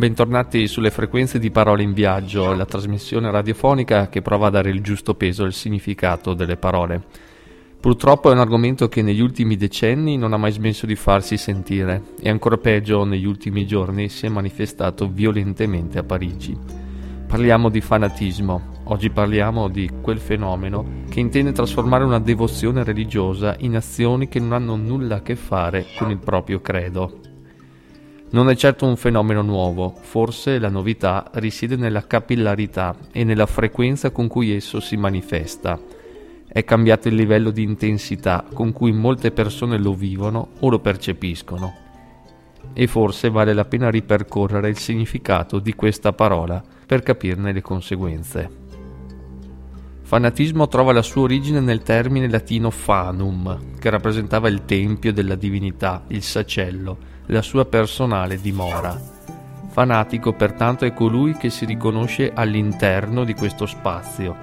Bentornati sulle frequenze di Parole in Viaggio, la trasmissione radiofonica che prova a dare il giusto peso al significato delle parole. Purtroppo è un argomento che negli ultimi decenni non ha mai smesso di farsi sentire e ancora peggio negli ultimi giorni si è manifestato violentemente a Parigi. Parliamo di fanatismo, oggi parliamo di quel fenomeno che intende trasformare una devozione religiosa in azioni che non hanno nulla a che fare con il proprio credo. Non è certo un fenomeno nuovo, forse la novità risiede nella capillarità e nella frequenza con cui esso si manifesta. È cambiato il livello di intensità con cui molte persone lo vivono o lo percepiscono. E forse vale la pena ripercorrere il significato di questa parola per capirne le conseguenze. Fanatismo trova la sua origine nel termine latino fanum, che rappresentava il tempio della divinità, il sacello, la sua personale dimora. Fanatico pertanto è colui che si riconosce all'interno di questo spazio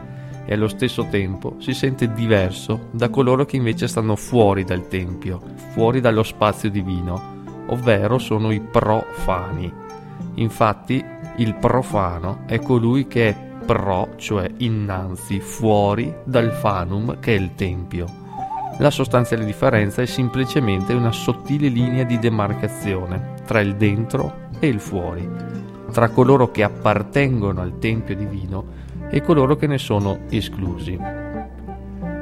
e allo stesso tempo si sente diverso da coloro che invece stanno fuori dal Tempio, fuori dallo spazio divino, ovvero sono i profani. Infatti il profano è colui che è pro, cioè innanzi, fuori dal fanum che è il Tempio. La sostanziale differenza è semplicemente una sottile linea di demarcazione tra il dentro e il fuori, tra coloro che appartengono al Tempio divino e coloro che ne sono esclusi.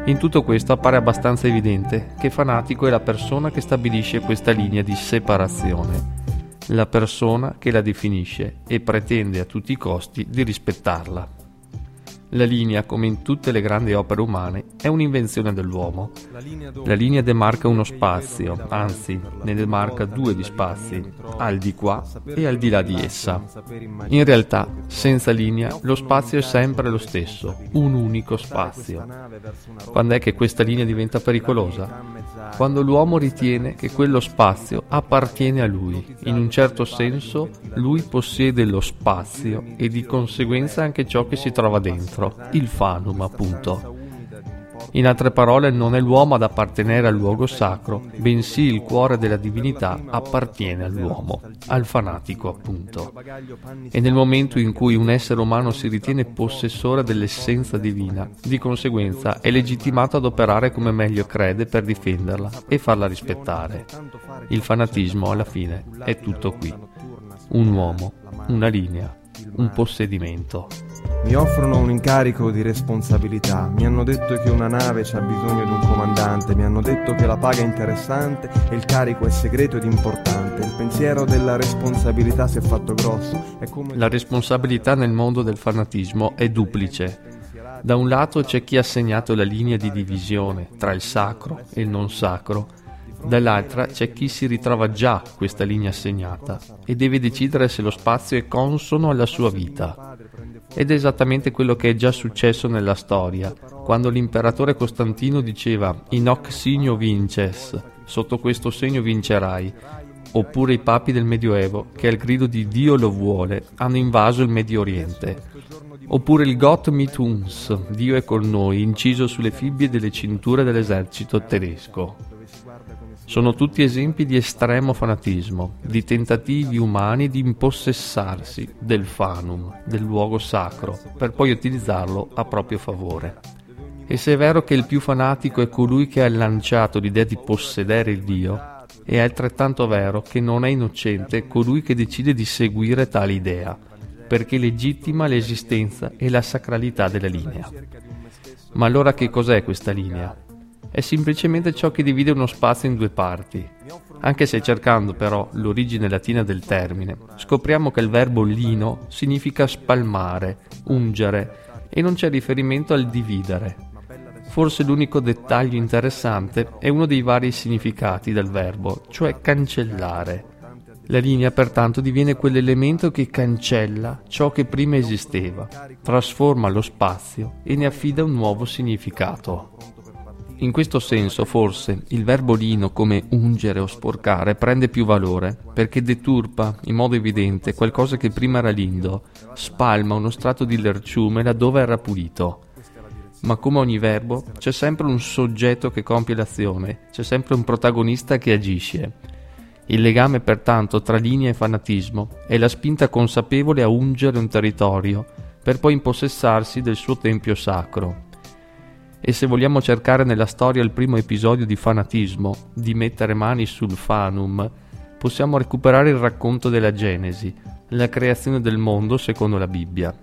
In tutto questo appare abbastanza evidente che fanatico è la persona che stabilisce questa linea di separazione, la persona che la definisce e pretende a tutti i costi di rispettarla. La linea, come in tutte le grandi opere umane, è un'invenzione dell'uomo. La linea demarca uno spazio, anzi, ne demarca due di spazi, al di qua e al di là di essa. In realtà, senza linea, lo spazio è sempre lo stesso, un unico spazio. Quando è che questa linea diventa pericolosa? Quando l'uomo ritiene che quello spazio appartiene a lui. In un certo senso, lui possiede lo spazio e di conseguenza anche ciò che si trova dentro il fanum appunto. In altre parole, non è l'uomo ad appartenere al luogo sacro, bensì il cuore della divinità appartiene all'uomo, al fanatico appunto. E nel momento in cui un essere umano si ritiene possessore dell'essenza divina, di conseguenza è legittimato ad operare come meglio crede per difenderla e farla rispettare. Il fanatismo, alla fine, è tutto qui. Un uomo, una linea, un possedimento. Mi offrono un incarico di responsabilità, mi hanno detto che una nave c'ha bisogno di un comandante, mi hanno detto che la paga è interessante e il carico è segreto ed importante. Il pensiero della responsabilità si è fatto grosso. È come... La responsabilità nel mondo del fanatismo è duplice. Da un lato c'è chi ha segnato la linea di divisione tra il sacro e il non sacro, dall'altra c'è chi si ritrova già questa linea segnata e deve decidere se lo spazio è consono alla sua vita. Ed è esattamente quello che è già successo nella storia, quando l'imperatore Costantino diceva in hoc signo vinces, sotto questo segno vincerai, oppure i papi del Medioevo, che al grido di Dio lo vuole, hanno invaso il Medio Oriente, oppure il Gott mit uns, Dio è con noi, inciso sulle fibbie delle cinture dell'esercito tedesco. Sono tutti esempi di estremo fanatismo, di tentativi umani di impossessarsi del fanum, del luogo sacro, per poi utilizzarlo a proprio favore. E se è vero che il più fanatico è colui che ha lanciato l'idea di possedere il Dio, è altrettanto vero che non è innocente colui che decide di seguire tale idea, perché legittima l'esistenza e la sacralità della linea. Ma allora che cos'è questa linea? È semplicemente ciò che divide uno spazio in due parti. Anche se cercando però l'origine latina del termine, scopriamo che il verbo lino significa spalmare, ungere e non c'è riferimento al dividere. Forse l'unico dettaglio interessante è uno dei vari significati del verbo, cioè cancellare. La linea pertanto diviene quell'elemento che cancella ciò che prima esisteva, trasforma lo spazio e ne affida un nuovo significato. In questo senso, forse, il verbo lino come ungere o sporcare prende più valore, perché deturpa, in modo evidente, qualcosa che prima era lindo, spalma uno strato di lerciume laddove era pulito. Ma come ogni verbo, c'è sempre un soggetto che compie l'azione, c'è sempre un protagonista che agisce. Il legame pertanto tra linea e fanatismo è la spinta consapevole a ungere un territorio per poi impossessarsi del suo tempio sacro. E se vogliamo cercare nella storia il primo episodio di fanatismo, di mettere mani sul fanum, possiamo recuperare il racconto della Genesi, la creazione del mondo secondo la Bibbia.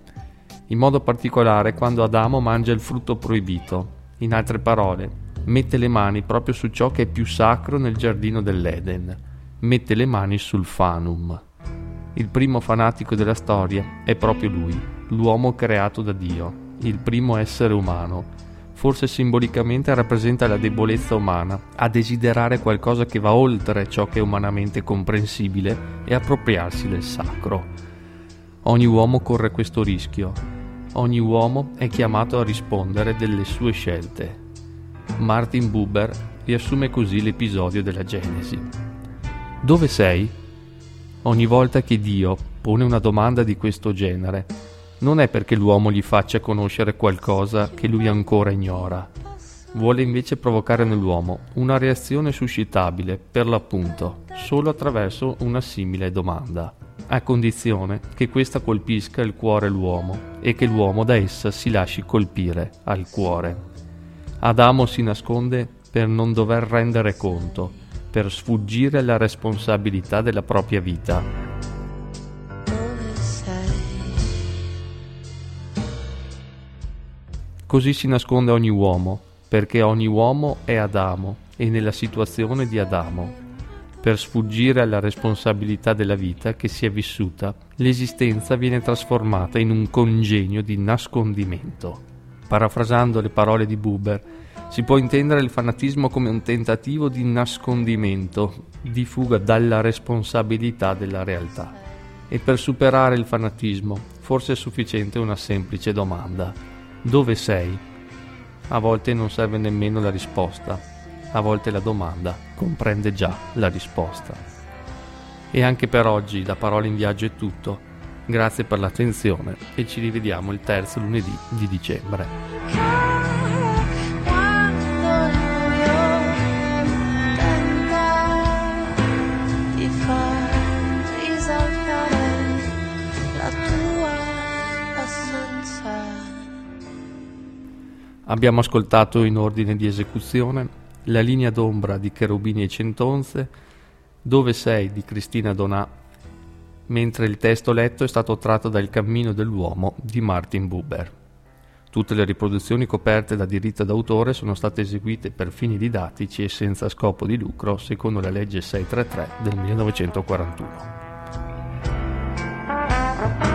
In modo particolare quando Adamo mangia il frutto proibito, in altre parole, mette le mani proprio su ciò che è più sacro nel giardino dell'Eden, mette le mani sul fanum. Il primo fanatico della storia è proprio lui, l'uomo creato da Dio, il primo essere umano, forse simbolicamente rappresenta la debolezza umana, a desiderare qualcosa che va oltre ciò che è umanamente comprensibile e appropriarsi del sacro. Ogni uomo corre questo rischio, ogni uomo è chiamato a rispondere delle sue scelte. Martin Buber riassume così l'episodio della Genesi. Dove sei? Ogni volta che Dio pone una domanda di questo genere, non è perché l'uomo gli faccia conoscere qualcosa che lui ancora ignora. Vuole invece provocare nell'uomo una reazione suscitabile, per l'appunto, solo attraverso una simile domanda, a condizione che questa colpisca il cuore l'uomo e che l'uomo da essa si lasci colpire al cuore. Adamo si nasconde per non dover rendere conto, per sfuggire alla responsabilità della propria vita Così si nasconde ogni uomo, perché ogni uomo è Adamo e nella situazione di Adamo. Per sfuggire alla responsabilità della vita che si è vissuta, l'esistenza viene trasformata in un congegno di nascondimento. Parafrasando le parole di Buber, si può intendere il fanatismo come un tentativo di nascondimento, di fuga dalla responsabilità della realtà. E per superare il fanatismo, forse è sufficiente una semplice domanda dove sei? A volte non serve nemmeno la risposta, a volte la domanda comprende già la risposta. E anche per oggi da Parole in Viaggio è tutto. Grazie per l'attenzione e ci rivediamo il terzo lunedì di dicembre. Abbiamo ascoltato in ordine di esecuzione La linea d'ombra di Cherubini e Centonze, Dove sei di Cristina Donà, mentre il testo letto è stato tratto dal Cammino dell'uomo di Martin Buber. Tutte le riproduzioni coperte da diritto d'autore sono state eseguite per fini didattici e senza scopo di lucro secondo la legge 633 del 1941.